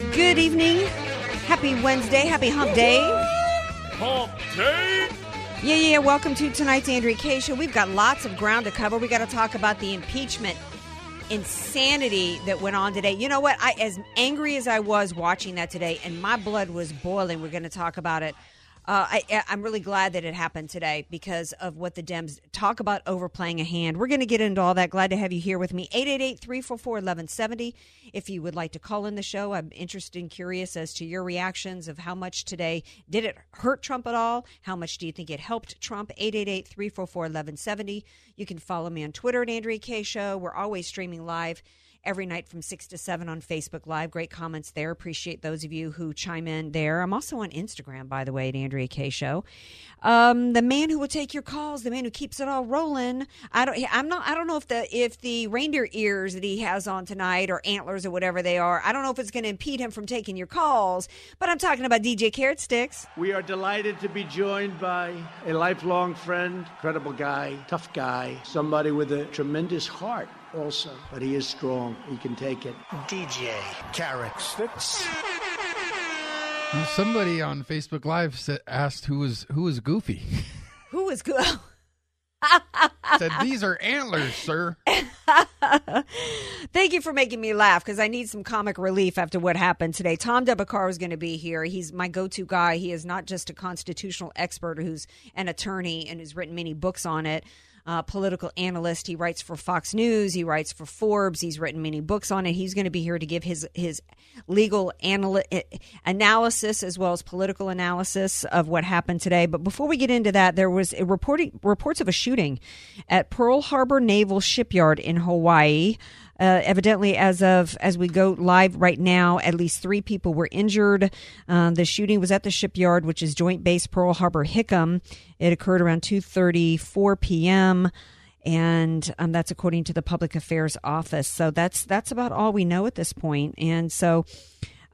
Good evening. Happy Wednesday. Happy hump day. Hump day. Yeah, yeah. Welcome to tonight's Andrea Kaye show. We've got lots of ground to cover. We got to talk about the impeachment insanity that went on today. You know what? I as angry as I was watching that today and my blood was boiling. We're going to talk about it. Uh, I, I'm really glad that it happened today because of what the Dems talk about overplaying a hand. We're going to get into all that. Glad to have you here with me. 888 344 1170. If you would like to call in the show, I'm interested and curious as to your reactions of how much today did it hurt Trump at all? How much do you think it helped Trump? 888 344 1170. You can follow me on Twitter at Andrea Kaye Show. We're always streaming live every night from 6 to 7 on Facebook Live. Great comments there. Appreciate those of you who chime in there. I'm also on Instagram, by the way, at Andrea Kaye Show. Um, the man who will take your calls, the man who keeps it all rolling. I don't. I'm not. I don't know if the if the reindeer ears that he has on tonight or antlers or whatever they are. I don't know if it's going to impede him from taking your calls. But I'm talking about DJ Carrot Sticks. We are delighted to be joined by a lifelong friend, credible guy, tough guy, somebody with a tremendous heart also, but he is strong. He can take it. DJ Carrot Sticks. Somebody on Facebook Live said, asked who was who was Goofy. Who is good? said these are antlers, sir. Thank you for making me laugh because I need some comic relief after what happened today. Tom Del Beccaro is going to be here. He's my go-to guy. He is not just a constitutional expert who's an attorney and has written many books on it. Uh, political analyst. He writes for Fox News. He writes for Forbes. He's written many books on it. He's going to be here to give his his legal anal- analysis as well as political analysis of what happened today. But before we get into that, there was reporting reports of a shooting at Pearl Harbor Naval Shipyard in Hawaii. Uh, evidently, as of as we go live right now, at least three people were injured. Uh, the shooting was at the shipyard, which is Joint Base Pearl Harbor Hickam. It occurred around 2:34 p.m. And um, that's according to the Public Affairs Office. So that's that's about all we know at this point. And so,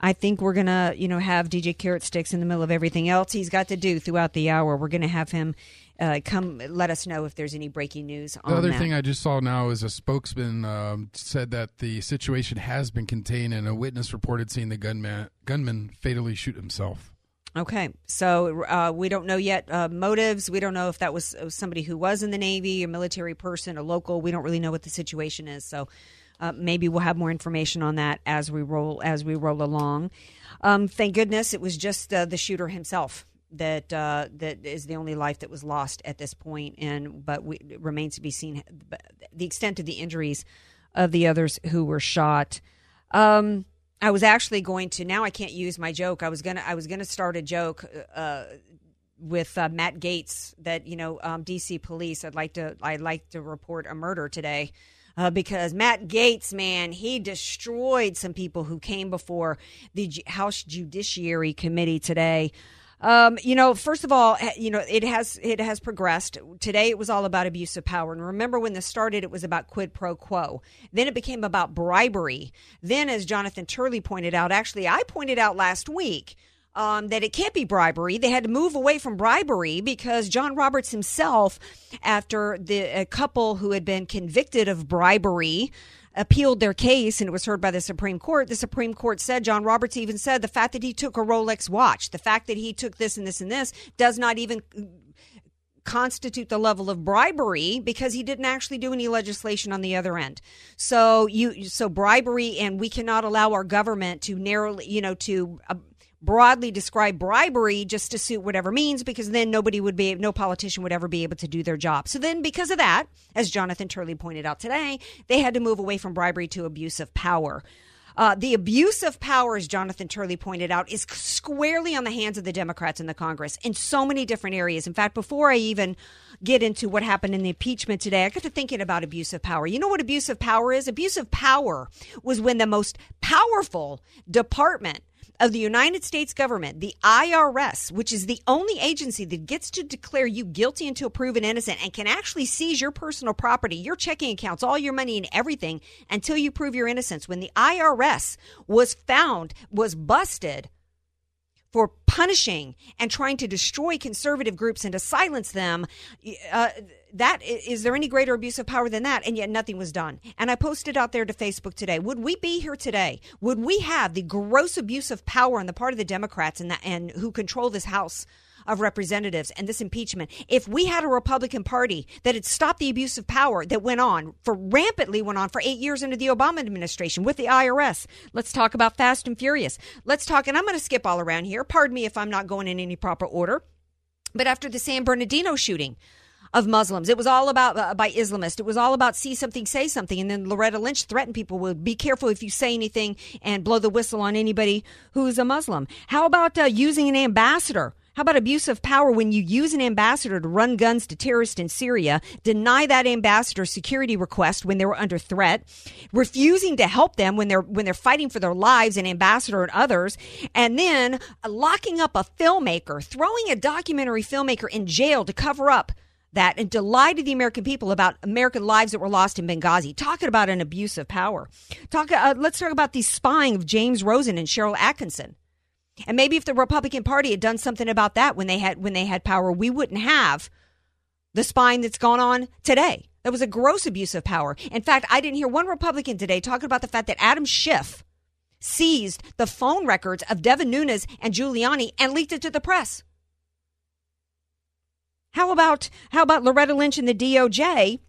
I think we're gonna, you know, have DJ Carrot Sticks in the middle of everything else he's got to do throughout the hour. We're gonna have him uh, come let us know if there's any breaking news on The other that. thing I just saw now is a spokesman um, said that the situation has been contained, and a witness reported seeing the gunman gunman fatally shoot himself. Okay, so uh, we don't know yet uh, motives. We don't know if that was uh, somebody who was in the Navy, a military person, a local. We don't really know what the situation is. So uh, maybe we'll have more information on that as we roll as we roll along. Um, thank goodness it was just uh, the shooter himself that uh, that is the only life that was lost at this point, and but we, it remains to be seen the extent of the injuries of the others who were shot. Um, I was actually going to now I can't use my joke. I was gonna I was gonna start a joke uh, with uh, Matt Gaetz that you know um, DC police. I'd like to I'd like to report a murder today. Uh, because Matt Gaetz, man, he destroyed some people who came before the House Judiciary Committee today. Um, you know, first of all, eh, you know, it has it has progressed. Today it was all about abuse of power. And remember when this started, it was about quid pro quo. Then it became about bribery. Then, as Jonathan Turley pointed out, actually I pointed out last week, um, that it can't be bribery. They had to move away from bribery because John Roberts himself, after the couple who had been convicted of bribery, appealed their case and it was heard by the Supreme Court, the Supreme Court said, John Roberts even said, the fact that he took a Rolex watch, the fact that he took this and this and this does not even constitute the level of bribery because he didn't actually do any legislation on the other end. So you so bribery and we cannot allow our government to narrowly, you know, to uh, broadly describe bribery just to suit whatever means because then nobody would be no politician would ever be able to do their job. So then because of that, as Jonathan Turley pointed out today, they had to move away from bribery to abuse of power. Uh, the abuse of power, as Jonathan Turley pointed out, is squarely on the hands of the Democrats in the Congress in so many different areas. In fact, before I even get into what happened in the impeachment today, I got to thinking about abuse of power. You know what abuse of power is? Abuse of power was when the most powerful department of the United States government, the IRS, which is the only agency that gets to declare you guilty until proven innocent and can actually seize your personal property, your checking accounts, all your money and everything until you prove your innocence. When the IRS was found, was busted for punishing and trying to destroy conservative groups and to silence them, uh, that is there any greater abuse of power than that? And yet nothing was done. And I posted out there to Facebook today. Would we be here today? Would we have the gross abuse of power on the part of the Democrats and, the, and who control this House? of representatives and this impeachment, if we had a Republican Party that had stopped the abuse of power that went on for rampantly went on for eight years under the Obama administration with the IRS, let's talk about fast and furious. Let's talk, and I'm going to skip all around here. Pardon me if I'm not going in any proper order. But after the San Bernardino shooting, of Muslims. It was all about uh, by Islamists. It was all about see something, say something. And then Loretta Lynch threatened people with be careful if you say anything and blow the whistle on anybody who's a Muslim. How about uh, using an ambassador? How about abuse of power when you use an ambassador to run guns to terrorists in Syria, deny that ambassador security request when they were under threat, refusing to help them when they're when they're fighting for their lives, an ambassador and others, and then locking up a filmmaker, throwing a documentary filmmaker in jail to cover up that and to lie to the American people about American lives that were lost in Benghazi. Talking about an abuse of power. Talk. Uh, let's talk about the spying of James Rosen and Sharyl Atkinson. And maybe if the Republican Party had done something about that when they had when they had power, we wouldn't have the spying that's gone on today. That was a gross abuse of power. In fact, I didn't hear one Republican today talking about the fact that Adam Schiff seized the phone records of Devin Nunes and Giuliani and leaked it to the press. How about how about Loretta Lynch and the DOJ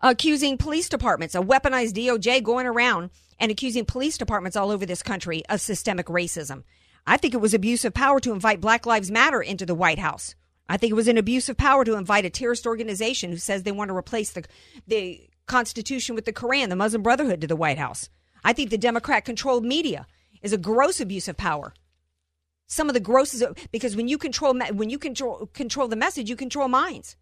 accusing police departments, a weaponized DOJ going around and accusing police departments all over this country of systemic racism? I think it was abuse of power to invite Black Lives Matter into the White House. I think it was an abuse of power to invite a terrorist organization who says they want to replace the the Constitution with the Koran, the Muslim Brotherhood, to the White House. I think the Democrat controlled media is a gross abuse of power some of the grossest because when you control when you control control the message, you control minds.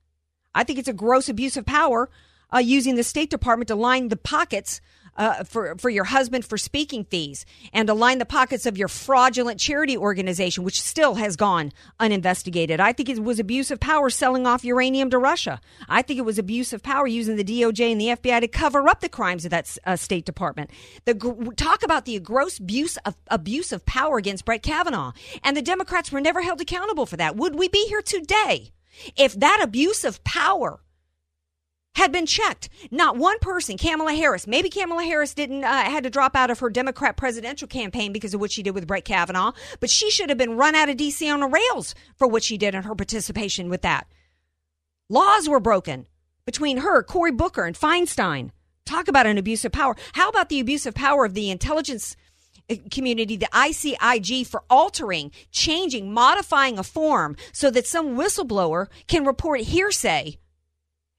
I think it's a gross abuse of power uh, using the State Department to line the pockets uh, for for your husband for speaking fees and to line the pockets of your fraudulent charity organization, which still has gone uninvestigated. I think it was abuse of power selling off uranium to Russia. I think it was abuse of power using the DOJ and the FBI to cover up the crimes of that uh, State Department. The talk about the gross abuse of abuse of power against Brett Kavanaugh, and the Democrats were never held accountable for that. Would we be here today if that abuse of power? Had been checked. Not one person, Kamala Harris. Maybe Kamala Harris didn't uh, had to drop out of her Democrat presidential campaign because of what she did with Brett Kavanaugh, but she should have been run out of D.C. on the rails for what she did and her participation with that. Laws were broken between her, Cory Booker, and Feinstein. Talk about an abuse of power. How about the abuse of power of the intelligence uh, community, the ICIG, for altering, changing, modifying a form so that some whistleblower can report hearsay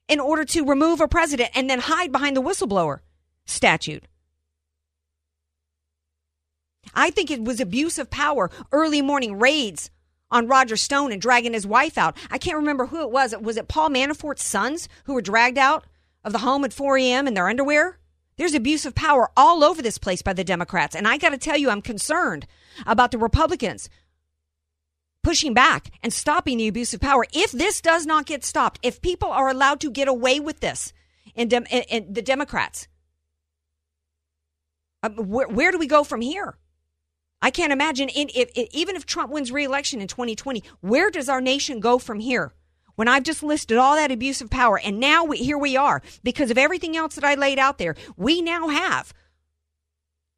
in order to remove a president and then hide behind the whistleblower statute. I think it was abuse of power, early morning raids on Roger Stone and dragging his wife out. I can't remember who it was. Was it Paul Manafort's sons who were dragged out of the home at 4 a.m. in their underwear? There's abuse of power all over this place by the Democrats. And I got to tell you, I'm concerned about the Republicans pushing back and stopping the abuse of power. If this does not get stopped, if people are allowed to get away with this in the Democrats, uh, where, where, do we go from here? I can't imagine, in, if, if, even if Trump wins reelection in 2020, where does our nation go from here? When I've just listed all that abuse of power, and now we, here we are, because of everything else that I laid out there, we now have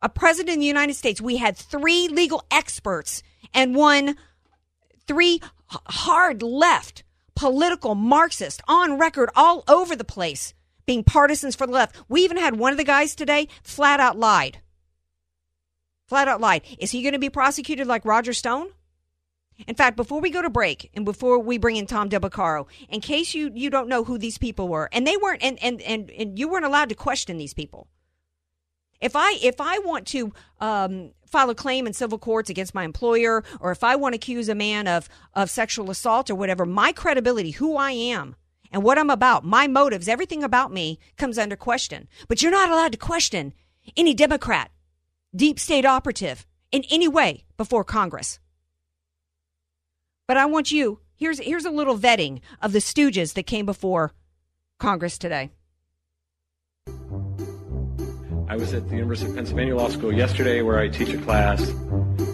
a president of the United States. We had three legal experts and one three hard left political Marxists on record all over the place being partisans for the left. We even had one of the guys today flat out lied. Flat out lied. Is he going to be prosecuted like Roger Stone? In fact, before we go to break and before we bring in Tom Del Beccaro, in case you, you don't know who these people were, and they weren't, and, and, and, and you weren't allowed to question these people. If I if I want to um, file a claim in civil courts against my employer, or if I want to accuse a man of of sexual assault or whatever, my credibility, who I am, and what I'm about, my motives, everything about me comes under question. But you're not allowed to question any Democrat, deep state operative in any way before Congress. But I want you. Here's here's a little vetting of the stooges that came before Congress today. I was at the University of Pennsylvania Law School yesterday where I teach a class,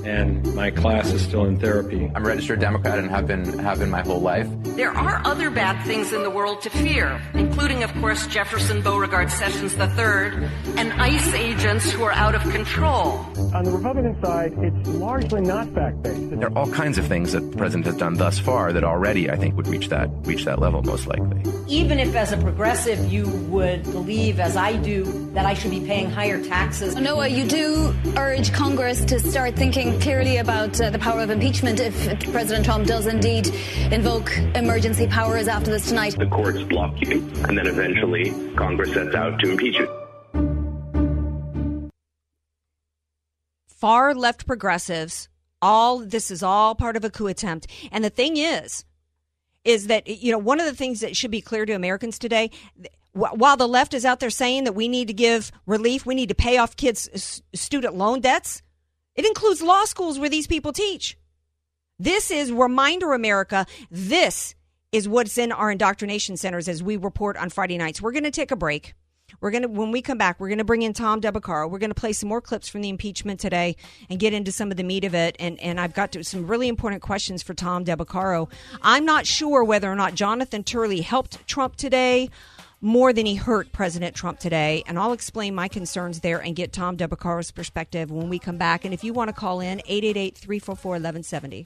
and my class is still in therapy. I'm a registered Democrat and have been have been my whole life. There are other bad things in the world to fear, including, of course, Jefferson Beauregard Sessions III and ICE agents who are out of control. On the Republican side, it's largely not fact-based. There are all kinds of things that the president has done thus far that already, I think, would reach that reach that level most likely. Even if, as a progressive, you would believe, as I do, that I should be paying higher taxes. Noah, you do urge Congress to start thinking clearly about uh, the power of impeachment if President Trump does indeed invoke emergency powers after this tonight. The courts block you, and then eventually Congress sets out to impeach you. Far left progressives, all this is all part of a coup attempt. And the thing is, is that you know one of the things that should be clear to Americans today while the left is out there saying that we need to give relief, we need to pay off kids' student loan debts, it includes law schools where these people teach. This is Reminder America. This is what's in our indoctrination centers as we report on Friday nights. We're going to take a break. We're going to, when we come back, we're going to bring in Tom Del Beccaro. We're going to play some more clips from the impeachment today and get into some of the meat of it. And, and I've got to, some really important questions for Tom Del Beccaro. I'm not sure whether or not Jonathan Turley helped Trump today more than he hurt President Trump today. And I'll explain my concerns there and get Tom Del Beccaro's perspective when we come back. And if you want to call in, 888 344 1170.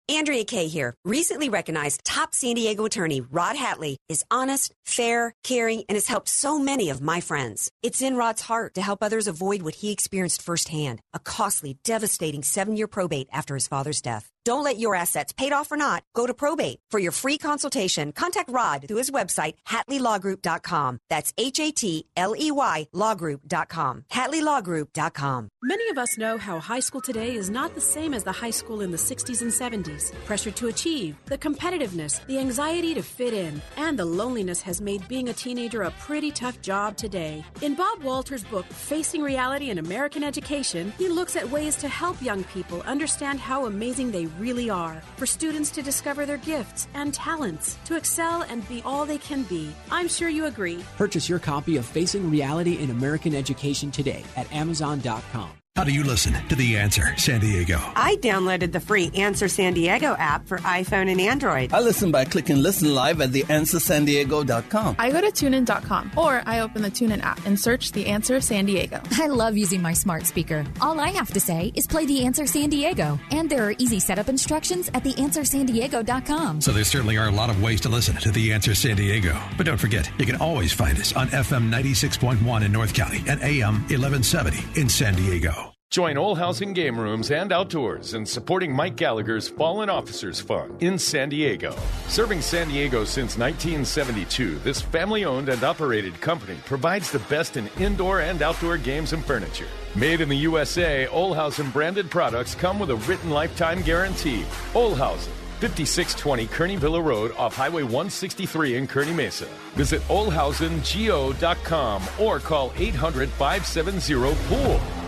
Andrea Kaye here. Recently recognized top San Diego attorney Rod Hatley is honest, fair, caring, and has helped so many of my friends. It's in Rod's heart to help others avoid what he experienced firsthand a costly, devastating seven year probate after his father's death. Don't let your assets, paid off or not, go to probate. For your free consultation, contact Rod through his website, HatleyLawGroup.com. That's H A T L E Y Lawgroup.com. HatleyLawGroup.com. Many of us know how high school today is not the same as the high school in the 60s and 70s. Pressure to achieve, the competitiveness, the anxiety to fit in, and the loneliness has made being a teenager a pretty tough job today. In Bob Walter's book, Facing Reality in American Education, he looks at ways to help young people understand how amazing they really are, for students to discover their gifts and talents, to excel and be all they can be. I'm sure you agree. Purchase your copy of Facing Reality in American Education today at Amazon.com. How do you listen to The Answer San Diego? I downloaded the free Answer San Diego app for iPhone and Android. I listen by clicking Listen Live at theanswersandiego.com. I go to tunein.com or I open the TuneIn app and search The Answer San Diego. I love using my smart speaker. All I have to say is play The Answer San Diego. And there are easy setup instructions at theanswersandiego.com. So there certainly are a lot of ways to listen to The Answer San Diego. But don't forget, you can always find us on FM 96.1 in North County and AM 1170 in San Diego. Join Olhausen Game Rooms and Outdoors in supporting Mike Gallagher's Fallen Officers Fund in San Diego. Serving San Diego since 1972, this family owned and operated company provides the best in indoor and outdoor games and furniture. Made in the USA, Olhausen branded products come with a written lifetime guarantee. Olhausen. 5620 Kearny Villa Road off Highway 163 in Kearny Mesa. Visit olhausengo.com or call 800 570 POOL.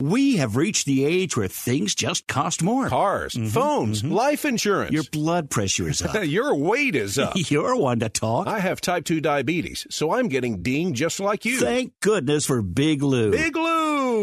We have reached the age where things just cost more. Cars, mm-hmm, phones, mm-hmm. life insurance. Your blood pressure is up. Your weight is up. You're one to talk. I have type 2 diabetes, so I'm getting dinged just like you. Thank goodness for Big Lou. Big Lou!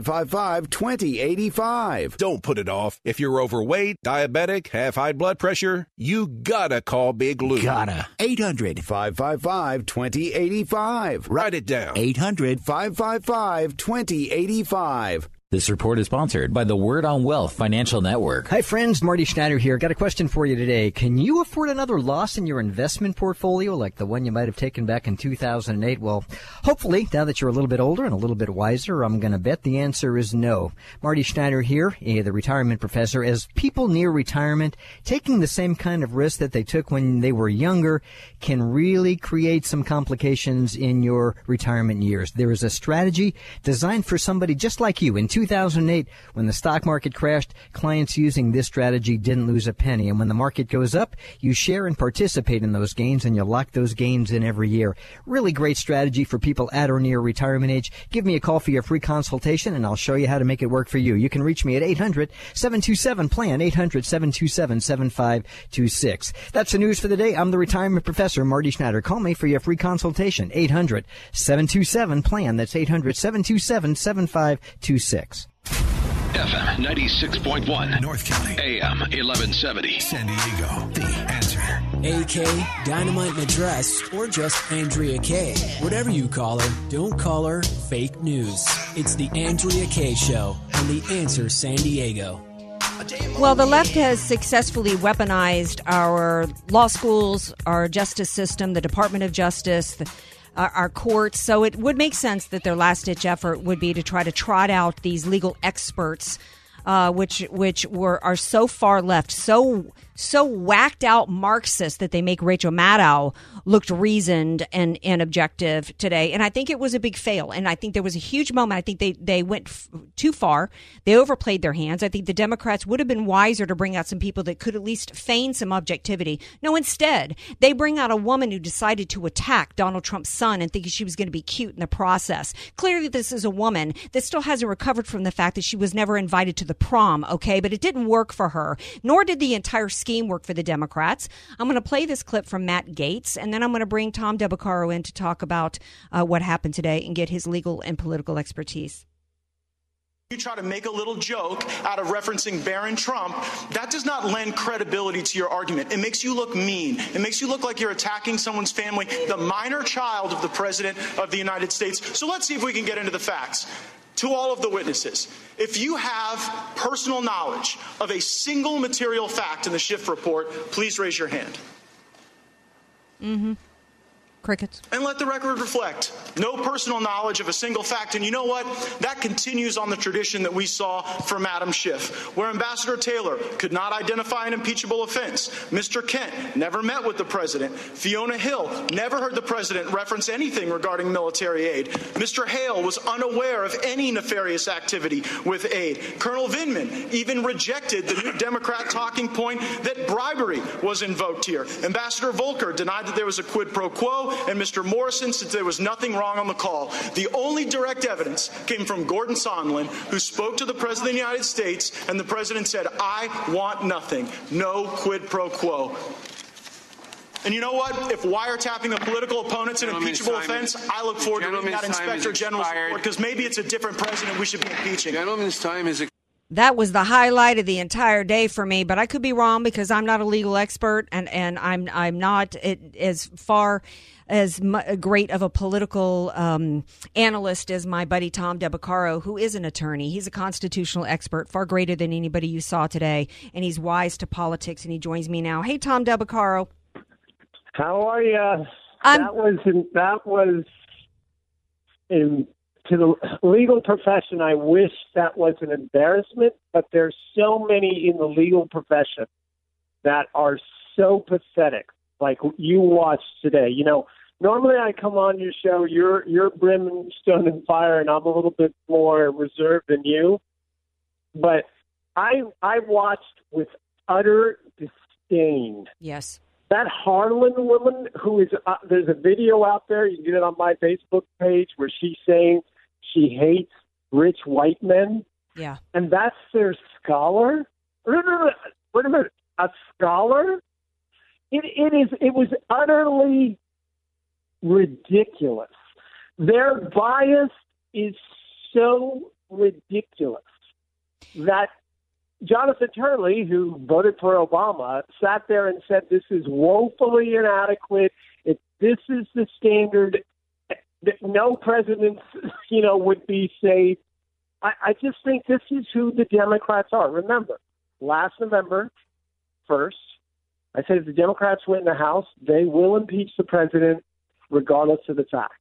2085. Don't put it off. If you're overweight, diabetic, have high blood pressure, you gotta call Big Lou. Gotta. 800 555 2085. Write it down. 800 555 2085. This report is sponsored by the Word on Wealth Financial Network. Hi, friends. Marty Schneider here. Got a question for you today. Can you afford another loss in your investment portfolio like the one you might have taken back in 2008? Well, hopefully, now that you're a little bit older and a little bit wiser, I'm going to bet the answer is no. Marty Schneider here, the retirement professor. As people near retirement, taking the same kind of risk that they took when they were younger can really create some complications in your retirement years. There is a strategy designed for somebody just like you. In 2008, when the stock market crashed, clients using this strategy didn't lose a penny. And when the market goes up, you share and participate in those gains and you lock those gains in every year. Really great strategy for people at or near retirement age. Give me a call for your free consultation and I'll show you how to make it work for you. You can reach me at 800-727-PLAN, 800-727-7526. That's the news for the day. I'm the retirement professor, Marty Schneider. Call me for your free consultation, 800-727-PLAN. That's 800-727-7526. FM 96.1 North County AM 1170 San Diego The Answer AK, Dynamite and Address, or just Andrea Kaye. Whatever you call her, don't call her fake news. It's the Andrea Kaye. Show on The Answer San Diego. Well, the left has successfully weaponized our law schools, our justice system, the Department of Justice, the, our, our courts. So it would make sense that their last ditch effort would be to try to trot out these legal experts, uh, which which were are so far left, so so whacked out Marxist that they make Rachel Maddow looked reasoned and, and objective today. And I think it was a big fail. And I think there was a huge moment. I think they, they went f- too far. They overplayed their hands. I think the Democrats would have been wiser to bring out some people that could at least feign some objectivity. No, instead, they bring out a woman who decided to attack Donald Trump's son and thinking she was going to be cute in the process. Clearly, this is a woman that still hasn't recovered from the fact that she was never invited to the prom, okay? But it didn't work for her, nor did the entire scheme work for the Democrats. I'm going to play this clip from Matt Gaetz, and then I'm going to bring Tom Del Beccaro in to talk about uh, what happened today and get his legal and political expertise. You try to make a little joke out of referencing Barron Trump, that does not lend credibility to your argument. It makes you look mean. It makes you look like you're attacking someone's family, the minor child of the President of the United States. So let's see if we can get into the facts. To all of the witnesses, if you have personal knowledge of a single material fact in the Schiff report, please raise your hand. Mm-hmm. Crickets. And let the record reflect no personal knowledge of a single fact. And you know what? That continues on the tradition that we saw from Adam Schiff, where Ambassador Taylor could not identify an impeachable offense. Mr. Kent never met with the president. Fiona Hill never heard the president reference anything regarding military aid. Mr. Hale was unaware of any nefarious activity with aid. Colonel Vindman even rejected the new Democrat talking point that bribery was invoked here. Ambassador Volker denied that there was a quid pro quo and Mr. Morrison said there was nothing wrong on the call. The only direct evidence came from Gordon Sondland, who spoke to the President of the United States, and the President said, I want nothing. No quid pro quo. And you know what? If wiretapping a political opponent's an impeachable time offense, I look forward to reading that Inspector is General's expired. report because maybe it's a different president we should be impeaching. Gentleman's time is That was the highlight of the entire day for me, but I could be wrong because I'm not a legal expert and, and I'm I'm not it, as far as mu- great of a political um, analyst as my buddy Tom Del Beccaro, who is an attorney. He's a constitutional expert, far greater than anybody you saw today, and he's wise to politics. And he joins me now. Hey, Tom Del Beccaro. How are you? that was that was in to the legal profession. I wish that was an embarrassment, but there's so many in the legal profession that are so pathetic. Like you watched today, you know, normally I come on your show, you're you're brimstone and fire, and I'm a little bit more reserved than you. But I I watched with utter disdain. Yes. That Harlan woman who is uh, there's a video out there. You can get it on my Facebook page where she's saying she hates rich white men. Yeah. And that's their scholar. Wait a minute. Wait a minute. A scholar? It, it is. It was utterly ridiculous. Their bias is so ridiculous that Jonathan Turley, who voted for Obama, sat there and said this is woefully inadequate. If this is the standard, that no president, you know, would be safe. I, I just think this is who the Democrats are. Remember, last November, first, I said if the Democrats win the House, they will impeach the president regardless of the facts.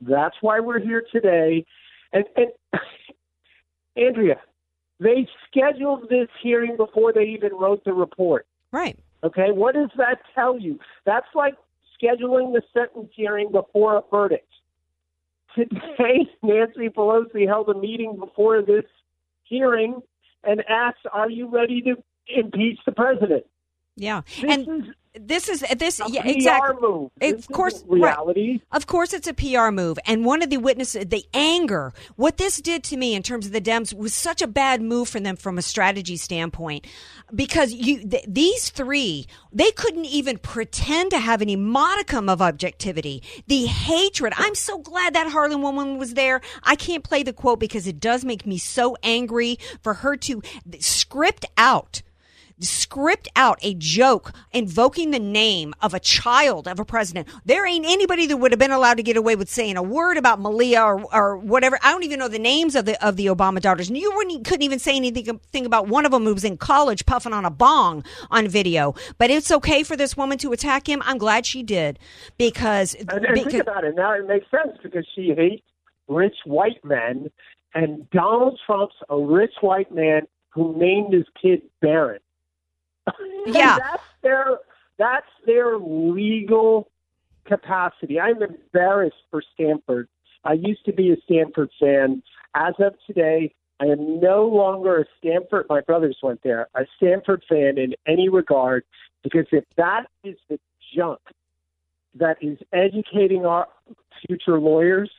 That's why we're here today. And, and Andrea, they scheduled this hearing before they even wrote the report. Right. Okay, what does that tell you? That's like scheduling the sentence hearing before a verdict. Today, Nancy Pelosi held a meeting before this hearing and asked, Are you ready to impeach the president? Yeah. This and is this is this a yeah PR exactly move. Of course, reality. right. Of course, it's a PR move, and one of the witnesses, the anger, what this did to me in terms of the Dems was such a bad move for them from a strategy standpoint, because you th- these three they couldn't even pretend to have any modicum of objectivity. The hatred. I'm so glad that Harlan woman was there. I can't play the quote because it does make me so angry for her to script out script out a joke invoking the name of a child of a president. There ain't anybody that would have been allowed to get away with saying a word about Malia or, or whatever. I don't even know the names of the of the Obama daughters. And you wouldn't, couldn't even say anything um, thing about one of them who was in college puffing on a bong on video. But it's okay for this woman to attack him. I'm glad she did because And, and because think about it. Now it makes sense because she hates rich white men, and Donald Trump's a rich white man who named his kid Barron. Yeah. that's their that's their legal capacity. I'm embarrassed for Stanford. I used to be a Stanford fan. As of today, I am no longer a Stanford. My brothers went there. A Stanford fan in any regard, because if that is the junk that is educating our future lawyers,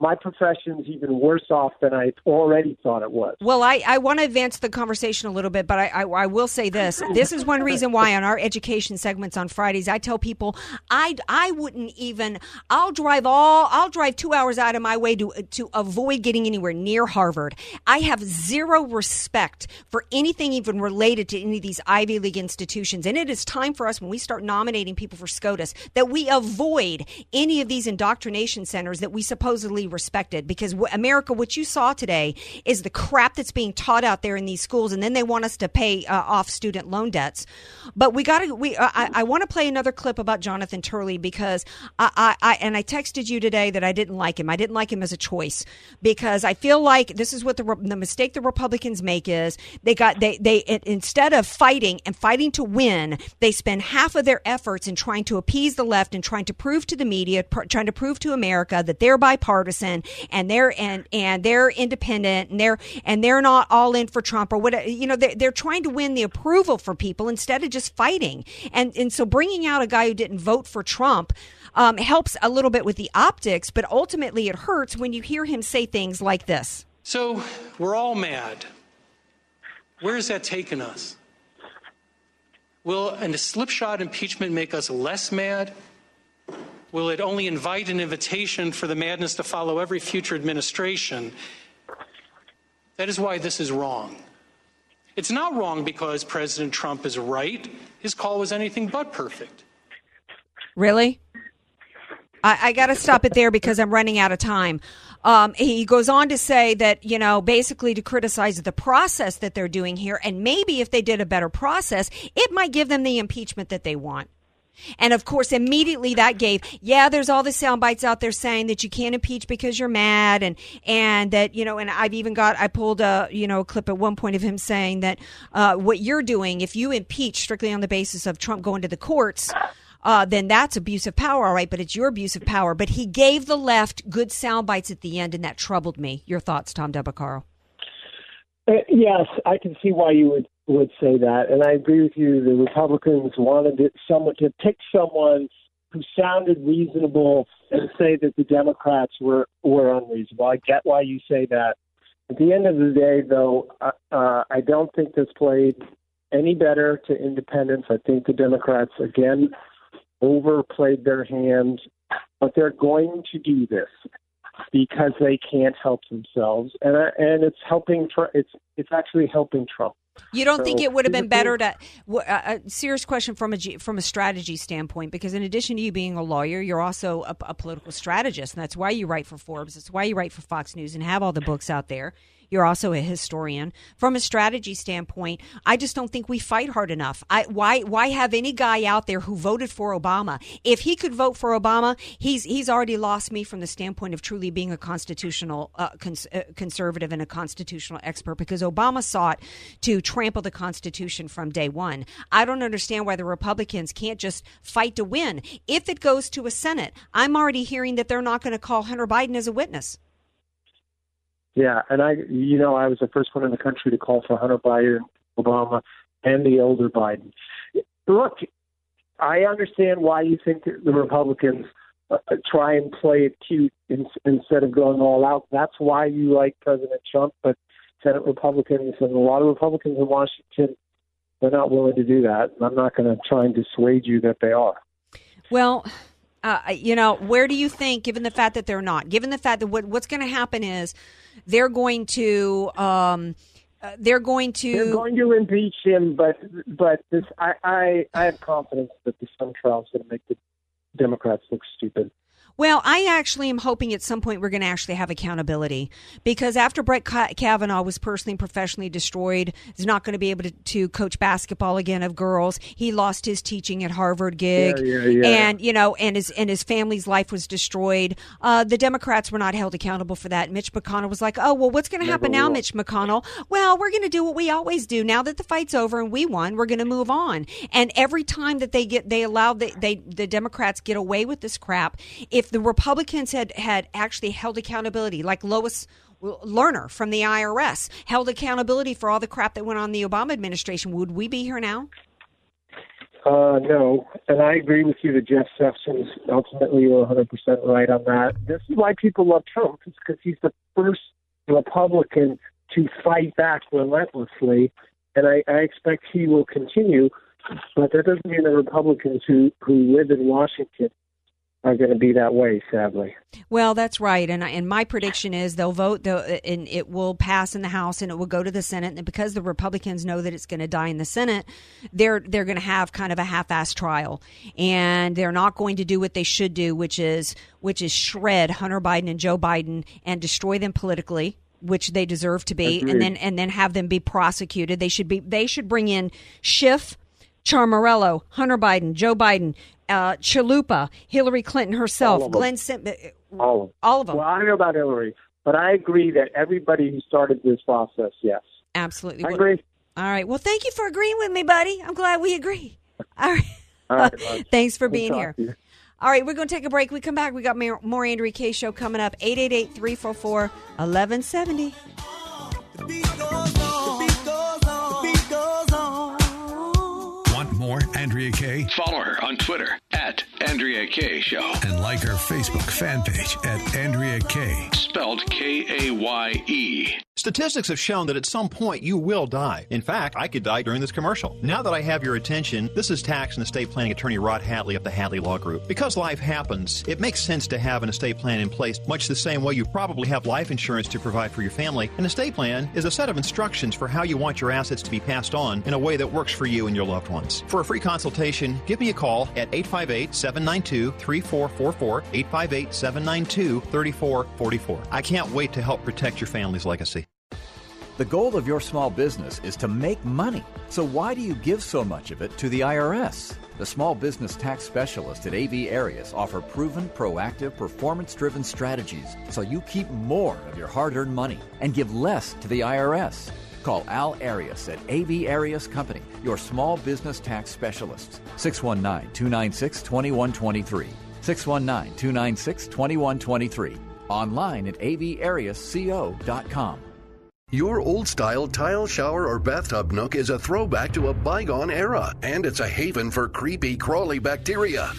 my profession's even worse off than I already thought it was. Well, I, I want to advance the conversation a little bit, but I, I, I will say this. This is one reason why on our education segments on Fridays, I tell people I, I wouldn't even, I'll drive all, I'll drive two hours out of my way to, to avoid getting anywhere near Harvard. I have zero respect for anything even related to any of these Ivy League institutions. And it is time for us when we start nominating people for SCOTUS that we avoid any of these indoctrination centers that we supposedly respected because w- America, what you saw today is the crap that's being taught out there in these schools, and then they want us to pay uh, off student loan debts. But we got to. We uh, I, I want to play another clip about Jonathan Turley because I, I, I and I texted you today that I didn't like him. I didn't like him as a choice because I feel like this is what the the mistake the Republicans make is they got they they it, instead of fighting and fighting to win, they spend half of their efforts in trying to appease the left and trying to prove to the media, pr- trying to prove to America that they're bipartisan and they're and and they're independent and they're and they're not all in for Trump or what you know they're, they're trying to win the approval for people instead of just fighting and and so bringing out a guy who didn't vote for Trump um, helps a little bit with the optics but ultimately it hurts when you hear him say things like this So we're all mad. Where has that taken us? Will a slipshod impeachment make us less mad? Will it only invite an invitation for the madness to follow every future administration? That is why this is wrong. It's not wrong because President Trump is right. His call was anything but perfect. Really? I, I got to stop it there because I'm running out of time. Um, he goes on to say that, you know, basically to criticize the process that they're doing here. And maybe if they did a better process, it might give them the impeachment that they want. And of course, immediately that gave, yeah, there's all the sound bites out there saying that you can't impeach because you're mad. And, and that, you know, and I've even got, I pulled a, you know, a clip at one point of him saying that, uh, what you're doing, if you impeach strictly on the basis of Trump going to the courts, uh, then that's abuse of power, all right, but it's your abuse of power. But he gave the left good sound bites at the end, and that troubled me. Your thoughts, Tom Del Beccaro? Uh, yes, I can see why you would would say that, and I agree with you. The Republicans wanted someone to pick someone who sounded reasonable and say that the Democrats were were unreasonable. I get why you say that. At the end of the day, though, uh, uh, I don't think this played any better to independents. I think the Democrats again overplayed their hand, but they're going to do this because they can't help themselves, and uh, and it's helping. It's it's actually helping Trump. You don't so, think it would have been better to uh, a serious question from a from a strategy standpoint because in addition to you being a lawyer, you're also a, a political strategist, and that's why you write for Forbes. It's why you write for Fox News and have all the books out there. You're also a historian. From a strategy standpoint, I just don't think we fight hard enough. I, why why have any guy out there who voted for Obama? If he could vote for Obama, he's he's already lost me from the standpoint of truly being a constitutional uh, cons- uh, conservative and a constitutional expert because Obama sought to trample the Constitution from day one. I don't understand why the Republicans can't just fight to win. If it goes to a Senate, I'm already hearing that they're not going to call Hunter Biden as a witness. Yeah, and I, you know, I was the first one in the country to call for Hunter Biden, Obama, and the elder Biden. Look, I understand why you think the Republicans uh, try and play it cute in, instead of going all out. That's why you like President Trump, but Senate Republicans and a lot of Republicans in Washington, they're not willing to do that. I'm not going to try and dissuade you that they are. Well, uh, you know, where do you think, given the fact that they're not, given the fact that what, what's going to happen is they're going to. Um, uh, they're going to they're going to impeach him, but but this I I, I have confidence that the Sun trial is going to make the Democrats look stupid. Well, I actually am hoping at some point we're going to actually have accountability because after Brett Kavanaugh was personally and professionally destroyed, is not going to be able to, to, coach basketball again of girls. He lost his teaching at Harvard gig, yeah, yeah, yeah. and you know, and his and his family's life was destroyed. Uh, the Democrats were not held accountable for that. Mitch McConnell was like, "Oh, well, what's going to happen now, will. Mitch McConnell? Well, we're going to do what we always do. Now that the fight's over and we won, we're going to move on." And every time that they get, they allow the, they the Democrats get away with this crap. If the Republicans had had actually held accountability, like Lois Lerner from the IRS held accountability for all the crap that went on the Obama administration, would we be here now? Uh, no, and I agree with you that Jeff Sessions ultimately you're 100% right on that. This is why people love Trump, it's because he's the first Republican to fight back relentlessly, and I, I expect he will continue. But that doesn't mean the Republicans who, who live in Washington are going to be that way, sadly. Well, that's right, and and my prediction is they'll vote, and it will pass in the House, and it will go to the Senate. And because the Republicans know that it's going to die in the Senate, they're they're going to have kind of a half-ass trial, and they're not going to do what they should do, which is which is shred Hunter Biden and Joe Biden and destroy them politically which they deserve to be, Agreed. and then and then have them be prosecuted. They should be they should bring in Schiff, Ciaramella, Hunter Biden, Joe Biden, uh, Chalupa, Hillary Clinton herself, Glenn Sim- uh, all of, all of them. Well, I don't know about Hillary, but I agree that everybody who started this process, yes. Absolutely. I agree. All right. Well, thank you for agreeing with me, buddy. I'm glad we agree. All right. All right Thanks for being here. All right, we're going to take a break. We come back. We got more, Andrew Andrea Kaye show coming up. 888 344 1170. More Andrea Kaye? Follow her on Twitter at Andrea Kaye Show. And like her Facebook fan page at Andrea Kaye. Spelled K A Y E. Statistics have shown that at some point you will die. In fact, I could die during this commercial. Now that I have your attention, this is tax and estate planning attorney Rod Hatley of the Hatley Law Group. Because life happens, it makes sense to have an estate plan in place, much the same way you probably have life insurance to provide for your family. An estate plan is a set of instructions for how you want your assets to be passed on in a way that works for you and your loved ones. For a free consultation, give me a call at 858 792 3444, 858 792 3444. I can't wait to help protect your family's legacy. The goal of your small business is to make money. So why do you give so much of it to the IRS? The small business tax specialists at AV Arias offer proven, proactive, performance driven strategies so you keep more of your hard earned money and give less to the IRS. Call Al Arias at AV Arias Company, your small business tax specialists. 619 296 2123. 619 296 2123. Online at avariasco.com. Your old style tile shower or bathtub nook is a throwback to a bygone era, and it's a haven for creepy, crawly bacteria.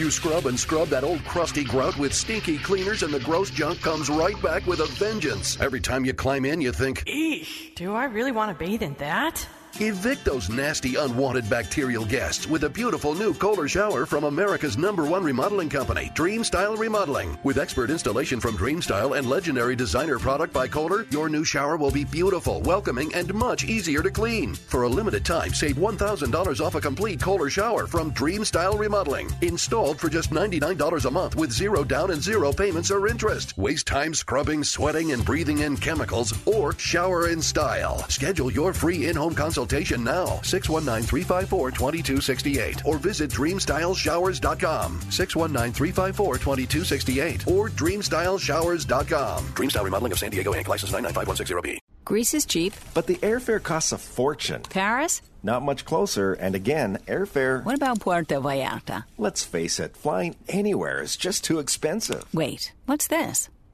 You scrub and scrub that old crusty grout with stinky cleaners, and the gross junk comes right back with a vengeance. Every time you climb in, you think, Eesh, do I really want to bathe in that? Evict those nasty, unwanted bacterial guests with a beautiful new Kohler shower from America's number one remodeling company, Dream Style Remodeling. With expert installation from Dream Style and legendary designer product by Kohler, your new shower will be beautiful, welcoming, and much easier to clean. For a limited time, save $1,000 off a complete Kohler shower from Dream Style Remodeling. Installed for just $99 a month with zero down and zero payments or interest. Waste time scrubbing, sweating, and breathing in chemicals, or shower in style. Schedule your free in home consultation now. 619 354 2268 or visit dreamstyleshowers.com. 619 354 2268 or dreamstyleshowers.com. Dreamstyle Remodeling of San Diego Inc. License 99510B. Greece is cheap. But the airfare costs a fortune. Paris? Not much closer, and again, airfare. What about Puerto Vallarta? Let's face it, flying anywhere is just too expensive. Wait, what's this?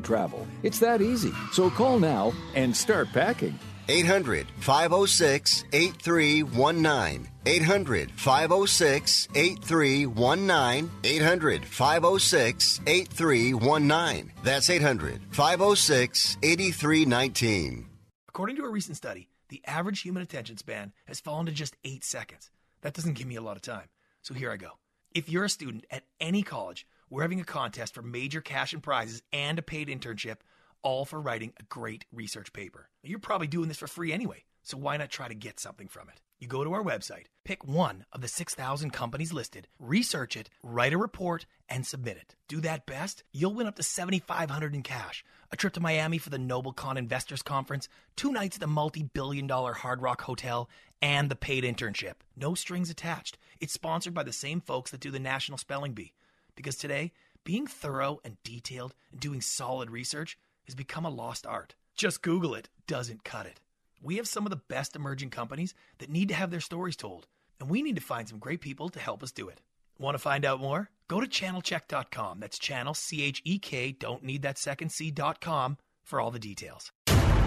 travel. It's that easy. So call now and start packing. 800 506 8319. 800 506 8319. 800 506 8319. That's 800 506 8319. According to a recent study, the average human attention span has fallen to just eight seconds. That doesn't give me a lot of time. So here I go. If you're a student at any college, we're having a contest for major cash and prizes and a paid internship, all for writing a great research paper. You're probably doing this for free anyway, so why not try to get something from it? You go to our website, pick one of the 6,000 companies listed, research it, write a report, and submit it. Do that best, you'll win up to 7500 in cash, a trip to Miami for the NobleCon Investors Conference, two nights at the multi-billion dollar Hard Rock Hotel, and the paid internship. No strings attached. It's sponsored by the same folks that do the National Spelling Bee. Because today, being thorough and detailed and doing solid research has become a lost art. Just Google it doesn't cut it. We have some of the best emerging companies that need to have their stories told, and we need to find some great people to help us do it. Want to find out more? Go to channelchek.com. That's channel C H E K, don't need that second C.com for all the details.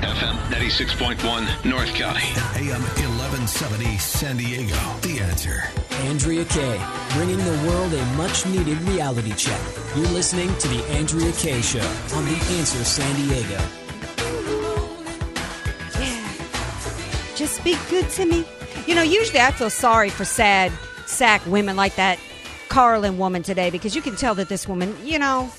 FM 96.1 North County. AM 1170 San Diego. The answer. Andrea Kaye, bringing the world a much needed reality check. You're listening to The Andrea Kaye Show on The Answer San Diego. Yeah. Just be good to me. You know, usually I feel sorry for sad sack women like that Karlan woman today because you can tell that this woman, you know,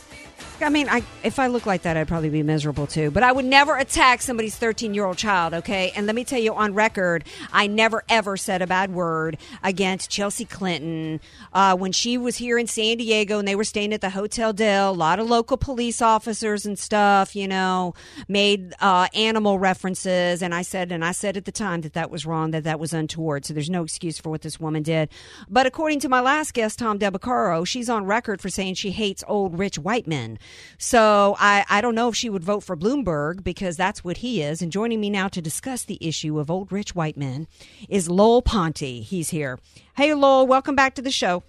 I mean, I, if I look like that, I'd probably be miserable too. But I would never attack somebody's 13 year old child, okay? And let me tell you on record, I never ever said a bad word against Chelsea Clinton. Uh, when she was here in San Diego and they were staying at the Hotel Del, a lot of local police officers and stuff, you know, made uh, animal references. And I said, and I said at the time that that was wrong, that that was untoward. So there's no excuse for what this woman did. But according to my last guest, Tom Del Beccaro, she's on record for saying she hates old rich white men. So I, I don't know if she would vote for Bloomberg because that's what he is. And joining me now to discuss the issue of old rich white men is Lowell Ponte. He's here. Hey, Lowell, welcome back to the show.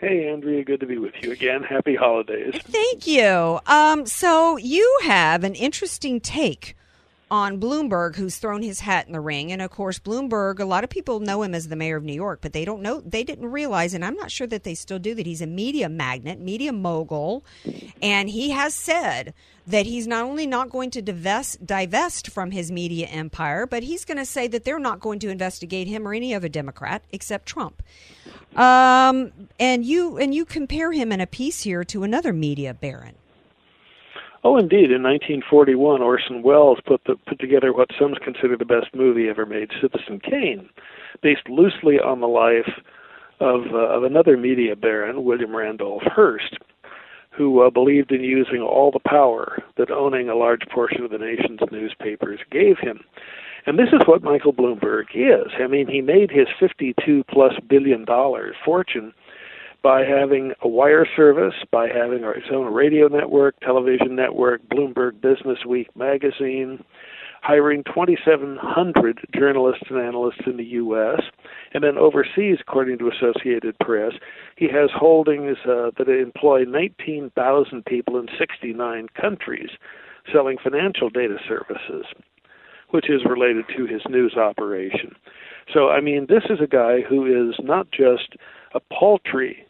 Hey, Andrea, good to be with you again. Happy holidays. Thank you. Um, so you have an interesting take on Bloomberg, who's thrown his hat in the ring. And of course, Bloomberg, a lot of people know him as the mayor of New York, but they don't know, they didn't realize, and I'm not sure that they still do, that he's a media magnet, media mogul. And he has said that he's not only not going to divest, divest from his media empire, but he's going to say that they're not going to investigate him or any other Democrat except Trump. Um, and you and you compare him in a piece here to another media baron. Oh, indeed. In 1941, Orson Welles put the, put together what some consider the best movie ever made, Citizen Kane, based loosely on the life of uh, of another media baron, William Randolph Hearst, who uh, believed in using all the power that owning a large portion of the nation's newspapers gave him. And this is what Michael Bloomberg is. I mean, he made his 52 plus billion dollar fortune by having a wire service, by having his own radio network, television network, Bloomberg Business Week magazine, hiring 2,700 journalists and analysts in the U.S. And then overseas, according to Associated Press, he has holdings uh, that employ 19,000 people in 69 countries selling financial data services, which is related to his news operation. So, I mean, this is a guy who is not just a paltry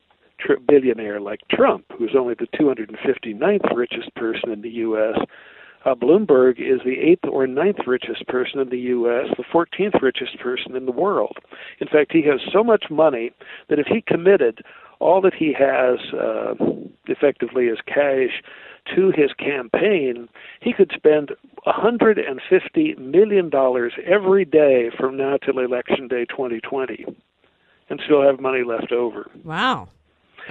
billionaire like Trump, who's only the 259th richest person in the U.S. Uh, Bloomberg is the eighth or ninth richest person in the U.S., the 14th richest person in the world. In fact, he has so much money that if he committed all that he has uh, effectively as cash to his campaign, he could spend $150 million every day from now till Election Day 2020 and still have money left over. Wow.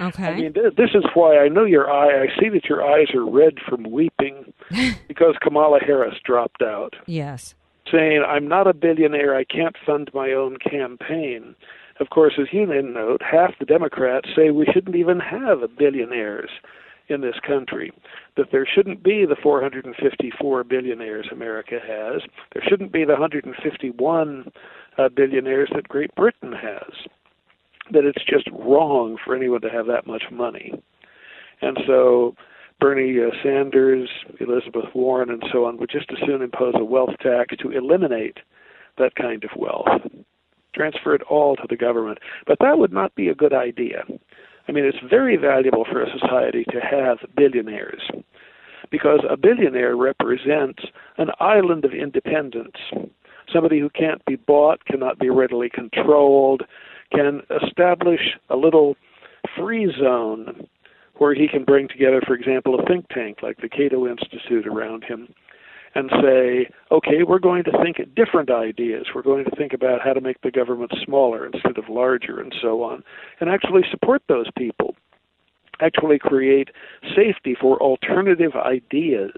Okay. I mean, this is why I know your eye. I see that your eyes are red from weeping because Kamala Harris dropped out. Yes. Saying, I'm not a billionaire. I can't fund my own campaign. Of course, as you note, half the Democrats say we shouldn't even have billionaires in this country, that there shouldn't be the 454 billionaires America has, there shouldn't be the 151 uh, billionaires that Great Britain has that it's just wrong for anyone to have that much money. And so Bernie uh, Sanders, Elizabeth Warren, and so on would just as soon impose a wealth tax to eliminate that kind of wealth, transfer it all to the government. But that would not be a good idea. I mean, it's very valuable for a society to have billionaires because a billionaire represents an island of independence. Somebody who can't be bought, cannot be readily controlled, can establish a little free zone where he can bring together, for example, a think tank like the Cato Institute around him and say, okay, we're going to think different ideas. We're going to think about how to make the government smaller instead of larger and so on, and actually support those people, actually create safety for alternative ideas.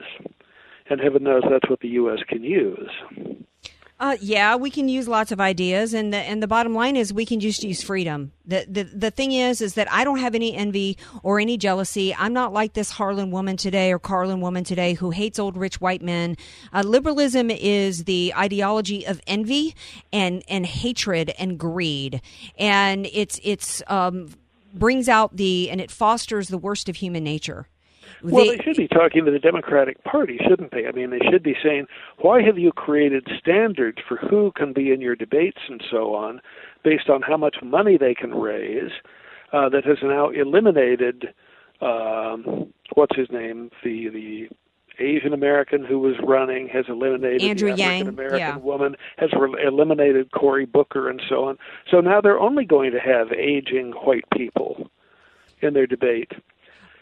And heaven knows that's what the U.S. can use. Uh, yeah, we can use lots of ideas, and the and the bottom line is we can just use freedom. The, the the thing is, is that I don't have any envy or any jealousy. I'm not like this Harlan woman today or Karlan woman today who hates old rich white men. Uh, liberalism is the ideology of envy and and hatred and greed, and it's it's um, brings out the and it fosters the worst of human nature. Well, they, they should be talking to the Democratic Party, shouldn't they? I mean, they should be saying, why have you created standards for who can be in your debates and so on, based on how much money they can raise, uh, that has now eliminated, um, what's his name, the the Asian American who was running has eliminated Andrew the African American yeah. woman has re- eliminated Cory Booker and so on. So now they're only going to have aging white people in their debate.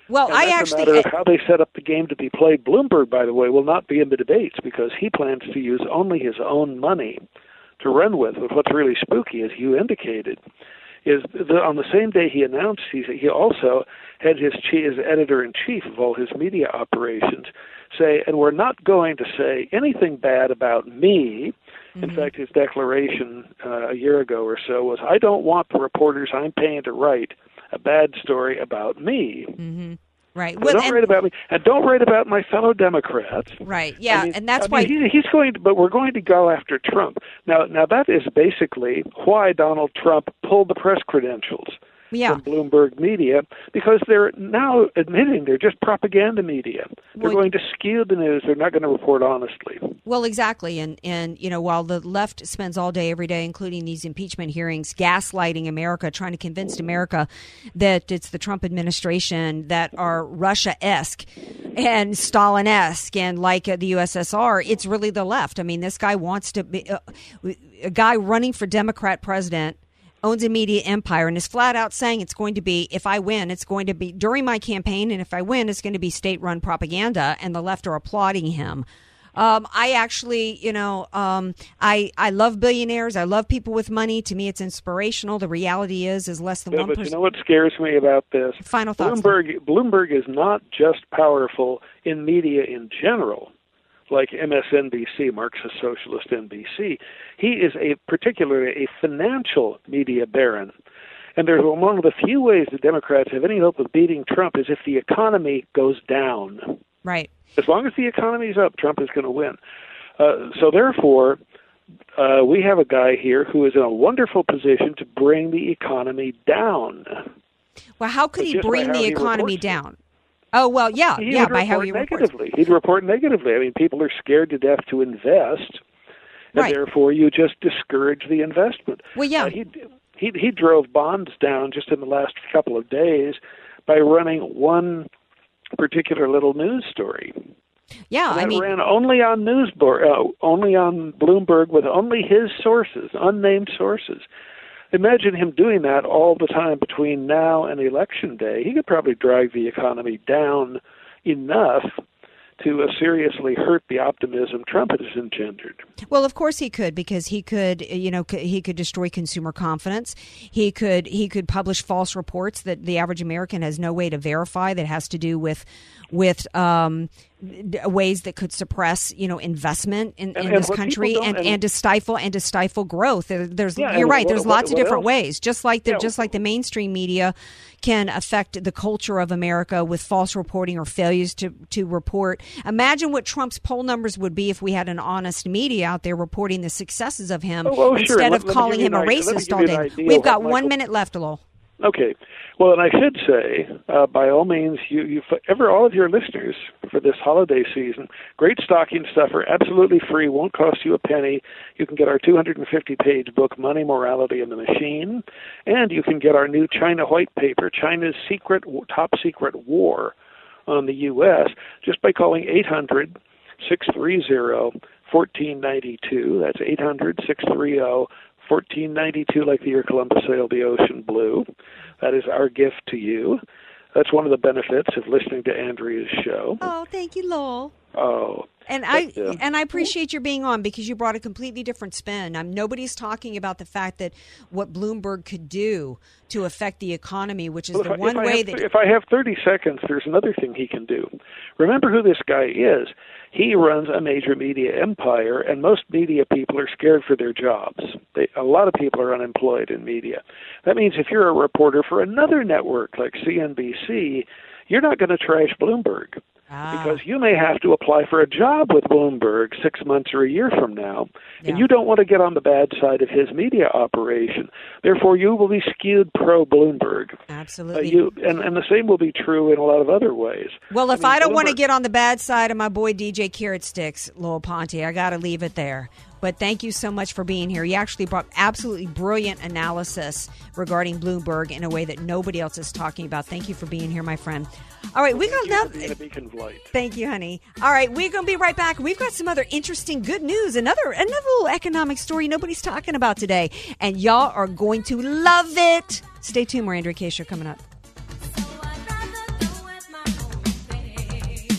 Well, and I actually a matter of how they set up the game to be played. Bloomberg, by the way, will not be in the debates because he plans to use only his own money to run with. But what's really spooky, as you indicated, is that on the same day he announced he he also had his his editor in chief of all his media operations say, and we're not going to say anything bad about me. Mm-hmm. In fact, his declaration uh, a year ago or so was, I don't want the reporters I'm paying to write a bad story about me. Mm-hmm. Right. So well, don't and, write about me, and don't write about my fellow Democrats. Right. Yeah, I mean, and that's I why mean, he, he's going. To, but we're going to go after Trump now. Now that is basically why Donald Trump pulled the press credentials yeah. from Bloomberg Media because they're now admitting they're just propaganda media. They're well, going to skew the news. They're not going to report honestly. Well, exactly. And and you know, while the left spends all day every day including these impeachment hearings gaslighting America, trying to convince America that it's the Trump administration that are Russia-esque and Stalin-esque and like the USSR, it's really the left. I mean, this guy wants to be uh, a guy running for Democrat president owns a media empire and is flat out saying it's going to be, if I win, it's going to be during my campaign, and if I win, it's going to be state run propaganda, and the left are applauding him. Um, I actually, you know, um, I I love billionaires. I love people with money. To me, it's inspirational. The reality is, is less than yeah, one but you know what scares me about this? Final thoughts. Bloomberg Bloomberg is not just powerful in media in general, like MSNBC, Marxist Socialist NBC. He is a particularly a financial media baron. And there's one of the few ways the Democrats have any hope of beating Trump is if the economy goes down. Right. As long as the economy's up, Trump is going to win. Uh, so therefore, uh, we have a guy here who is in a wonderful position to bring the economy down. Well, how could he bring the economy down? Oh well, yeah, He yeah, by how report he reports. negatively. He'd report negatively. I mean, people are scared to death to invest, and Right. therefore you just discourage the investment. Well, yeah. Uh, he he he drove bonds down just in the last couple of days by running one particular little news story. Yeah, I mean, ran only on news uh, only on Bloomberg with only his sources, unnamed sources. Imagine him doing that all the time between now and election day. He could probably drag the economy down enough to uh, seriously hurt the optimism Trump has engendered. Well, of course he could because he could, you know, he could destroy consumer confidence. He could he could publish false reports that the average American has no way to verify that has to do with with um, d- ways that could suppress, you know, investment in, And- in and this what country and, and- and to stifle and to stifle growth. There's Yeah, you're right. what- There's what- lots of different else? ways. Just like the Yeah. just like the mainstream media can affect the culture of America with false reporting or failures to to report. Imagine what Trump's poll numbers would be if we had an honest media out there reporting the successes of him Oh, oh, instead Let- of let calling give him a racist all day. We've got one Michael- minute left, Lowell. Okay. Well, and I should say, uh, by all means, you, you ever all of your listeners for this holiday season, great stocking stuffer, absolutely free, won't cost you a penny. You can get our 250-page book, Money, Morality, and the Machine, and you can get our new China white paper, China's secret, top secret war on the U.S., just by calling 800 630 1492. That's 800 630 1492, like the year Columbus sailed the ocean blue. That is our gift to you. That's one of the benefits of listening to Andrea's show. Oh, thank you, Lowell. Oh, And I But, uh, and I appreciate your being on because you brought a completely different spin. Um, nobody's talking about the fact that what Bloomberg could do to affect the economy, which is Well, the I, one way have, that if I have 30 seconds, there's another thing he can do. Remember who this guy is. He runs a major media empire, and most media people are scared for their jobs. They, a lot of people are unemployed in media. That means if you're a reporter for another network like CNBC, you're not going to trash Bloomberg. Ah. Because you may have to apply for a job with Bloomberg six months or a year from now, and you don't want to get on the bad side of his media operation. Therefore, you will be skewed pro Bloomberg. Uh, Absolutely. you and and the same will be true in a lot of other ways. Well, if I, mean, don't want to get on the bad side of my boy DJ Carrot Sticks, Lowell Ponte, I got to leave it there. But thank you so much for being here. You actually brought absolutely brilliant analysis regarding Bloomberg in a way that nobody else is talking about. Thank you for being here, my friend. All right, we got now. being a beacon of light. Thank you, honey. All right, we're going to be right back. We've got some other interesting good news, another another little economic story nobody's talking about today, and y'all are going to love it. Stay tuned. More Andrea Kaye show coming up.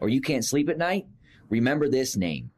or you can't sleep at night, remember this name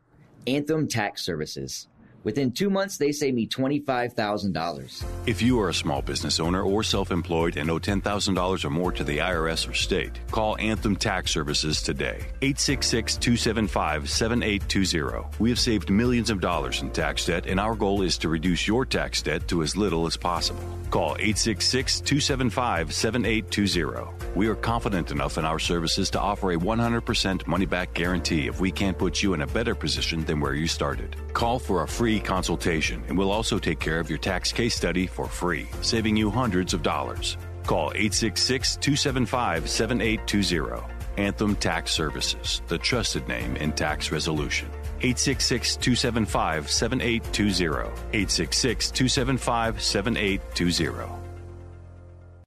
Anthem Tax Services. Within two months, they saved me $25,000. If you are a small business owner or self employed and owe $10,000 or more to the IRS or state, call Anthem Tax Services today. 866 275 7820. We have saved millions of dollars in tax debt, and our goal is to reduce your tax debt to as little as possible. Call 866 275 7820. We are confident enough in our services to offer a 100% money back guarantee if we can't put you in a better position than where you started. Call for a free consultation, and we'll also take care of your tax case study for free, saving you hundreds of dollars. Call 866 275 7820. Anthem Tax Services, the trusted name in tax resolution. 866 275 7820. 866 275 7820.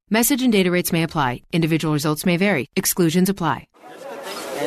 Message and data rates may apply. Individual results may vary. Exclusions apply.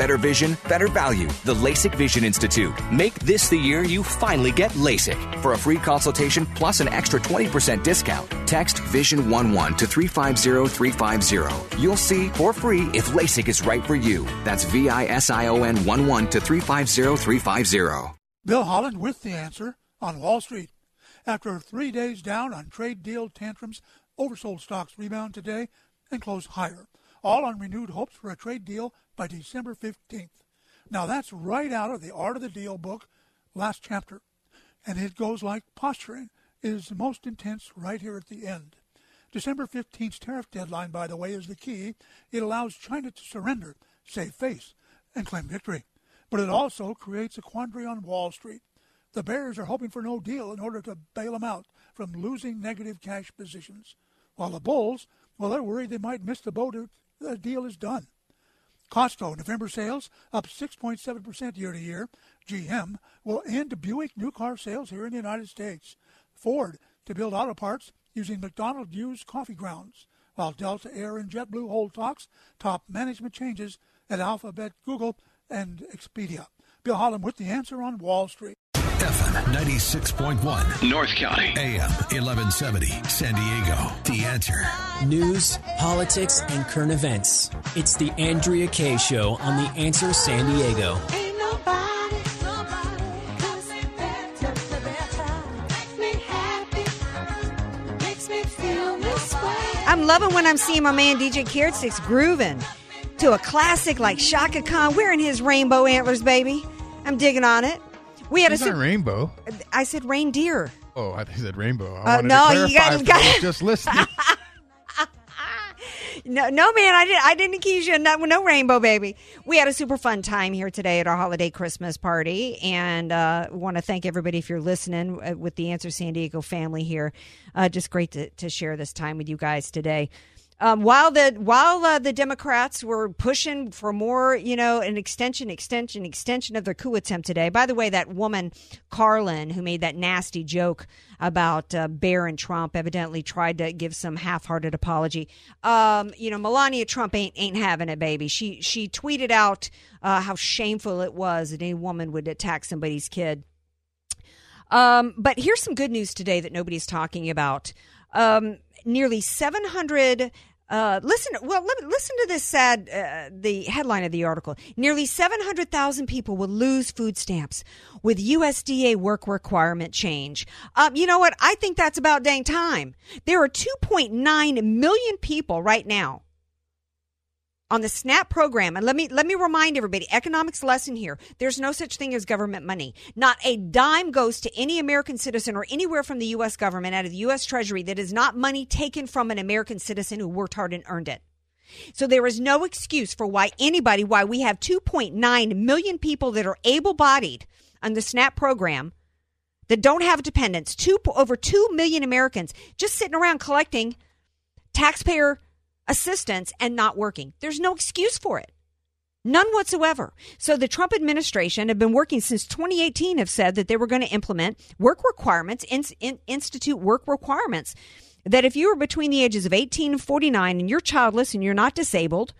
Better vision, better value. The LASIK Vision Institute. Make this the year you finally get LASIK. For a free consultation plus an extra 20% discount, text VISION11 to 350350. You'll see for free if LASIK is right for you. That's V I S I O N 11 to 350350. Bill Holland with the answer on Wall Street. After three days down on trade deal tantrums, oversold stocks rebound today and close higher, all on renewed hopes for a trade deal by December 15th. Now that's right out of the Art of the Deal book, last chapter. And it goes like posturing is most intense right here at the end. December 15th's tariff deadline, by the way, is the key. It allows China to surrender, save face, and claim victory. But it also creates a quandary on Wall Street. The bears are hoping for no deal in order to bail them out from losing negative cash positions. While the bulls, well, they're worried they might miss the boat if the deal is done. Costco November sales up 6.7% year to year. GM will end Buick new car sales here in the United States. Ford to build auto parts using McDonald's used coffee grounds, while Delta Air and JetBlue hold talks, top management changes at Alphabet, Google, and Expedia. Bill Holland with the answer on Wall Street. FM 96.1 North County AM 1170 San Diego The Answer News, politics, and current events. It's the Andrea Kaye Show on The Answer San Diego. I'm loving when I'm seeing my man DJ Carrot Sticks grooving to a classic like Chaka Khan wearing his rainbow antlers, baby. I'm digging on it. We had a super- rainbow. I said reindeer. Oh, I said rainbow. I Uh, no, to you got- got- just listening. No, no, man, I didn't. I didn't accuse you. of No, no rainbow, baby. We had a super fun time here today at our holiday Christmas party, and uh, want to thank everybody if you're listening uh, with the Answer San Diego family here. Uh, just great to, to share this time with you guys today. Um, while the while uh, the Democrats were pushing for more, you know, an extension, extension, extension of their coup attempt today. By the way, that woman Karlan who made that nasty joke about uh, Barron Trump evidently tried to give some half-hearted apology. Um, you know, Melania Trump ain't ain't having it, baby. She she tweeted out uh, how shameful it was that any woman would attack somebody's kid. Um, but here's some good news today that nobody's talking about. Um, nearly 700 Uh, listen, well, let, listen to this sad, uh, the headline of the article. Nearly 700,000 people will lose food stamps with USDA work requirement change. Um, you know what? I think that's about dang time. There are 2.9 million people right now on the SNAP program. And let me let me remind everybody, economics lesson here. There's no such thing as government money. Not a dime goes to any American citizen or anywhere from the US government out of the US Treasury that is not money taken from an American citizen who worked hard and earned it. So there is no excuse for why anybody why we have 2.9 million people that are able-bodied on the SNAP program that don't have dependents, two over 2 million Americans just sitting around collecting taxpayer assistance and not working. There's no excuse for it. None whatsoever. So the Trump administration have been working since 2018 have said that they were going to implement work requirements, in, in, institute work requirements that if you are between the ages of 18 and 49 and you're childless and you're not disabled,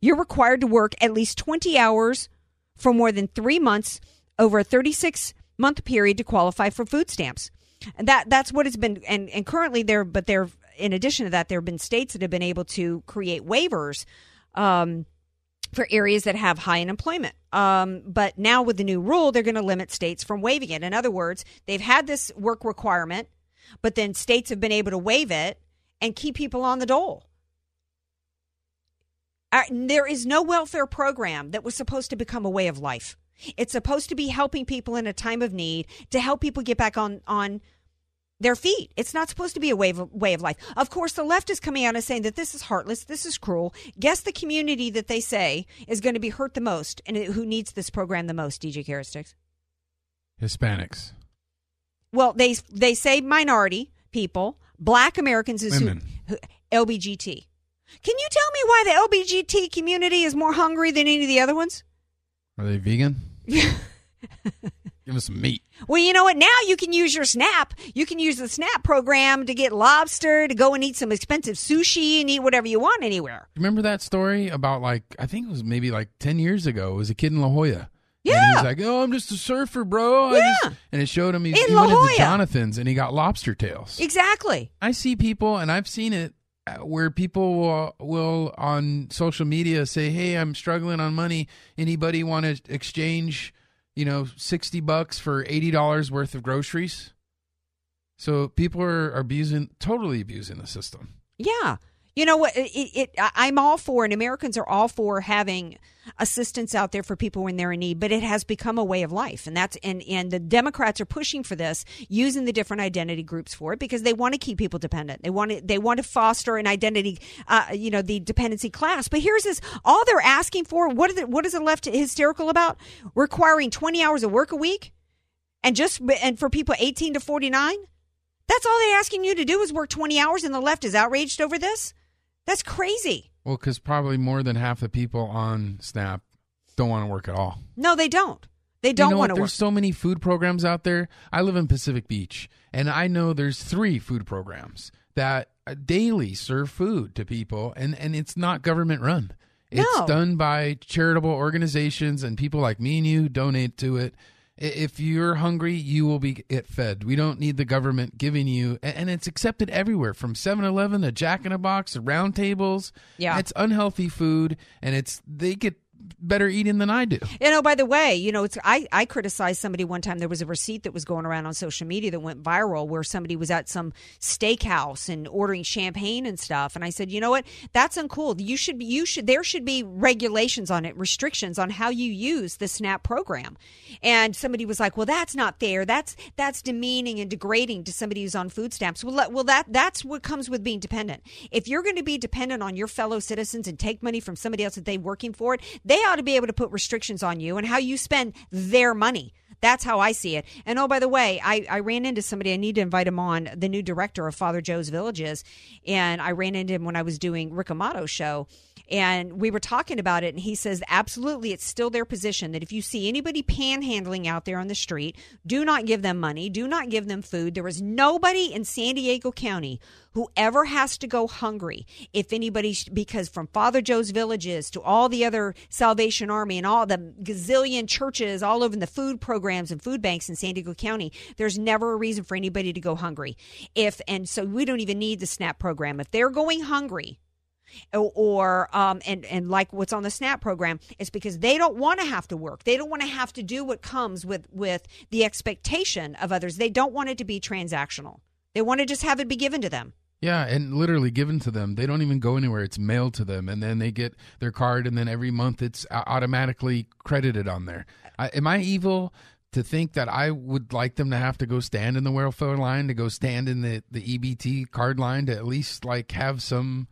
you're required to work at least 20 hours for more than 3 months over a 36 month period to qualify for food stamps. And that that's what it's been and, and currently there but there in addition to that, there have been states that have been able to create waivers um, for areas that have high unemployment. Um, but now with the new rule, they're going to limit states from waiving it. In other words, they've had this work requirement, but then states have been able to waive it and keep people on the dole. Uh, there is no welfare program that was supposed to become a way of life. It's supposed to be helping people in a time of need to help people get back on on their feet. It's not supposed to be a way of, way of life. Of course, the left is coming out and saying that this is heartless, this is cruel. Guess the community that they say is going to be hurt the most and who needs this program the most, DJ Carastix? Hispanics. Well, they they say minority people, black Americans is Women. Who, who, LBGT. Can you tell me why the LBGT community is more hungry than any of the other ones? Are they vegan? Give us some meat. Well, you know what? Now you can use your Snap. You can use the Snap program to get lobster, to go and eat some expensive sushi and eat whatever you want anywhere. Remember that story about like I think it was maybe like ten years ago. It was a kid in La Jolla. Yeah. And he's like, "Oh, I'm just a surfer, bro." I Yeah. just-" and it showed him he, In he La went into Jonathan's and he got lobster tails. Exactly. I see people, and I've seen it uh, where people will, will on social media say, "Hey, I'm struggling on money. Anybody want to exchange, you know, sixty bucks for eighty dollars worth of groceries?" So people are, are abusing, totally abusing the system. Yeah. You know what? It, it, I'm all for, and Americans are all for having assistance out there for people when they're in need. But it has become a way of life, and that's and and the Democrats are pushing for this, using the different identity groups for it because they want to keep people dependent. They want to they want to foster an identity, uh, you know, the dependency class. But here's this: all they're asking for. What is it? What is the left hysterical about? Requiring 20 hours of work a week, and just and for people 18 to 49. That's all they're asking you to do is work 20 hours, and the left is outraged over this. That's crazy. Well, because probably more than half the people on Snap don't want to work at all. No, they don't. They don't you know want to work. There's so many food programs out there. I live in Pacific Beach, and I know there's three food programs that uh, daily serve food to people, and and it's not government run. It's No. done by charitable organizations and people like me and you donate to it. If you're hungry, you will be get fed. We don't need the government giving you, and it's accepted everywhere from 7-Eleven to Jack in a Box to Round Tables. Yeah. it's unhealthy food, and it's they get better eating than I do. You know, by the way, you know, it's I, I criticized somebody one time. There was a receipt that was going around on social media that went viral where somebody was at some steakhouse and ordering champagne and stuff. And I said, you know what? That's uncool. You should you should, there should be regulations on it, restrictions on how you use the SNAP program. And somebody was like, well, that's not fair. That's, that's demeaning and degrading to somebody who's on food stamps. Well, well, that, that's what comes with being dependent. If you're going to be dependent on your fellow citizens and take money from somebody else that they're working for it, they ought to be able to put restrictions on you and how you spend their money. That's how I see it. And oh, by the way, I, I ran into somebody. I need to invite him on, the new director of Father Joe's Villages. And I ran into him when I was doing Rick Amato show. And we were talking about it. And he says, absolutely, it's still their position that if you see anybody panhandling out there on the street, do not give them money, do not give them food. There is nobody in San Diego County who ever has to go hungry if anybody because from father joe's villages to all the other salvation army and all the gazillion churches all over the food programs and food banks in san diego county there's never a reason for anybody to go hungry if and so we don't even need the snap program if they're going hungry or, um, and and like what's on the SNAP program, it's because they don't want to have to work. They don't want to have to do what comes with with the expectation of others. They don't want it to be transactional. They want to just have it be given to them. Yeah, and literally given to them. They don't even go anywhere. It's mailed to them, and then they get their card, and then every month it's automatically credited on there. I, am I evil to think that I would like them to have to go stand in the welfare line, to go stand in the the EBT card line, to at least like have some,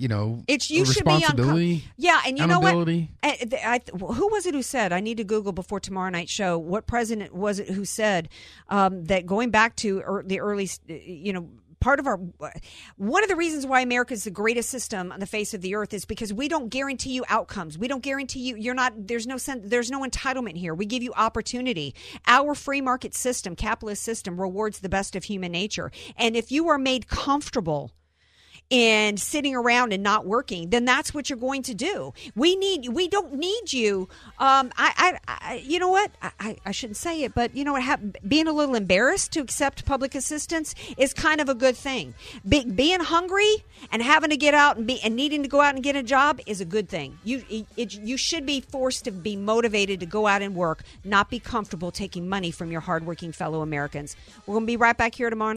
you know, It's you should be on. Yeah, and you know what? I, I, who was it who said? I need to Google before tomorrow night show. What president was it who said um, that going back to the early, you know. Part of our one of the reasons why America is the greatest system on the face of the earth is because we don't guarantee you outcomes. We don't guarantee you you're not there's no sen- there's no entitlement here. We give you opportunity. Our free market system, capitalist system rewards the best of human nature. And if you are made comfortable and sitting around and not working, then that's what you're going to do. We need, we don't need you. Um, I, I, I you know what? I- I, shouldn't say it, but you know what? Ha- being a little embarrassed to accept public assistance is kind of a good thing. Be, being hungry and having to get out and be and needing to go out and get a job is a good thing. You, it, you should be forced to be motivated to go out and work, not be comfortable taking money from your hardworking fellow Americans. We're going to be right back here tomorrow.